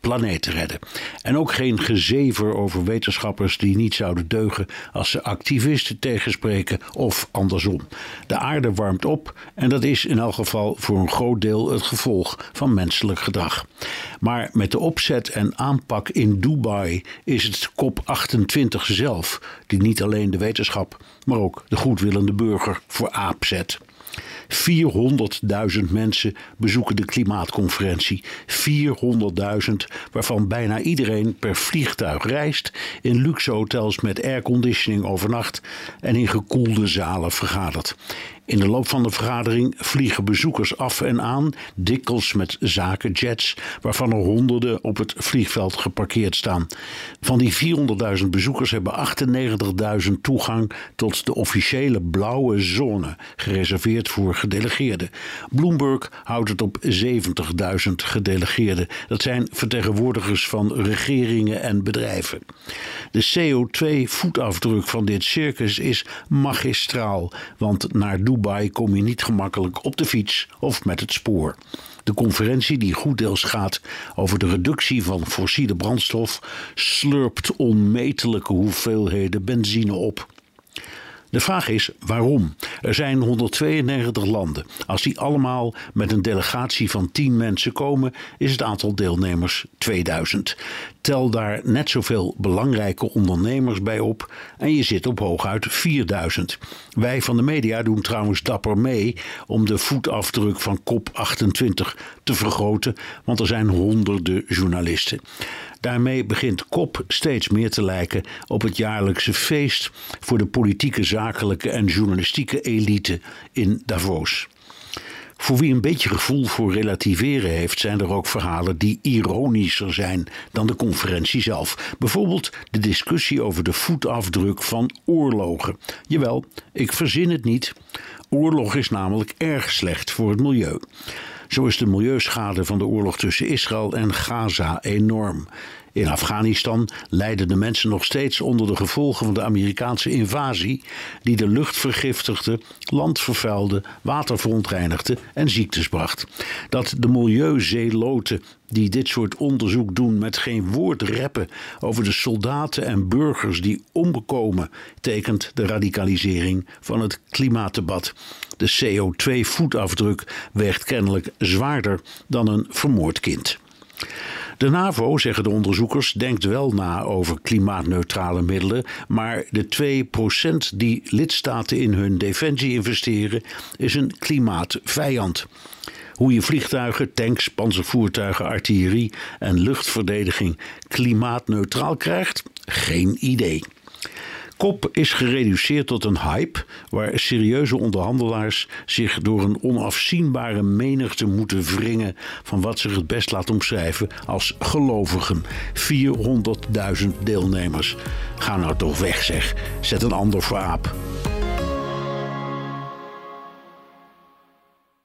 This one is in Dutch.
planeet redden. En ook geen gezever over wetenschappers die niet zouden deugen als ze activisten tegenspreken of andersom. De aarde warmt op en dat is in elk geval voor een groot deel het gevolg van menselijk gedrag. Maar met de opzet en aanpak in Dubai is het COP28 zelf die niet alleen de wetenschap, maar ook de goedwillende burger voor aap zet. 400.000 mensen bezoeken de klimaatconferentie. 400.000, waarvan bijna iedereen per vliegtuig reist, in luxe hotels met airconditioning overnacht en in gekoelde zalen vergadert. In de loop van de vergadering vliegen bezoekers af en aan, dikwijls met zakenjets, waarvan er honderden op het vliegveld geparkeerd staan. Van die 400.000 bezoekers hebben 98.000 toegang tot de officiële blauwe zone, gereserveerd voor gedelegeerden. Bloomberg houdt het op 70.000 gedelegeerden. Dat zijn vertegenwoordigers van regeringen en bedrijven. De CO2-voetafdruk van dit circus is magistraal, want naar Dubai Dubai kom je niet gemakkelijk op de fiets of met het spoor. De conferentie, die goed deels gaat over de reductie van fossiele brandstof, slurpt onmetelijke hoeveelheden benzine op. De vraag is waarom? Er zijn 192 landen. Als die allemaal met een delegatie van 10 mensen komen, is het aantal deelnemers 2000. Tel daar net zoveel belangrijke ondernemers bij op en je zit op hooguit 4000. Wij van de media doen trouwens dapper mee om de voetafdruk van COP28 te vergroten, want er zijn honderden journalisten. Daarmee begint COP steeds meer te lijken op het jaarlijkse feest voor de politieke, zakelijke en journalistieke elite in Davos. Voor wie een beetje gevoel voor relativeren heeft, zijn er ook verhalen die ironischer zijn dan de conferentie zelf. Bijvoorbeeld de discussie over de voetafdruk van oorlogen. Jawel, ik verzin het niet. Oorlog is namelijk erg slecht voor het milieu. Zo is de milieuschade van de oorlog tussen Israël en Gaza enorm. In Afghanistan lijden de mensen nog steeds onder de gevolgen van de Amerikaanse invasie, die de lucht vergiftigde, land vervuilde, water verontreinigde en ziektes bracht. Dat de milieuzeeloten die dit soort onderzoek doen met geen woord reppen over de soldaten en burgers die omkomen, tekent de radicalisering van het klimaatdebat. De CO2-voetafdruk weegt kennelijk zwaarder dan een vermoord kind. De NAVO, zeggen de onderzoekers, denkt wel na over klimaatneutrale middelen, maar de 2% die lidstaten in hun defensie investeren, is een klimaatvijand. Hoe je vliegtuigen, tanks, panzervoertuigen, artillerie en luchtverdediging klimaatneutraal krijgt, geen idee. Kop is gereduceerd tot een hype waar serieuze onderhandelaars zich door een onafzienbare menigte moeten wringen van wat zich het best laat omschrijven als gelovigen. 400.000 deelnemers. Ga nou toch weg zeg. Zet een ander voor aap.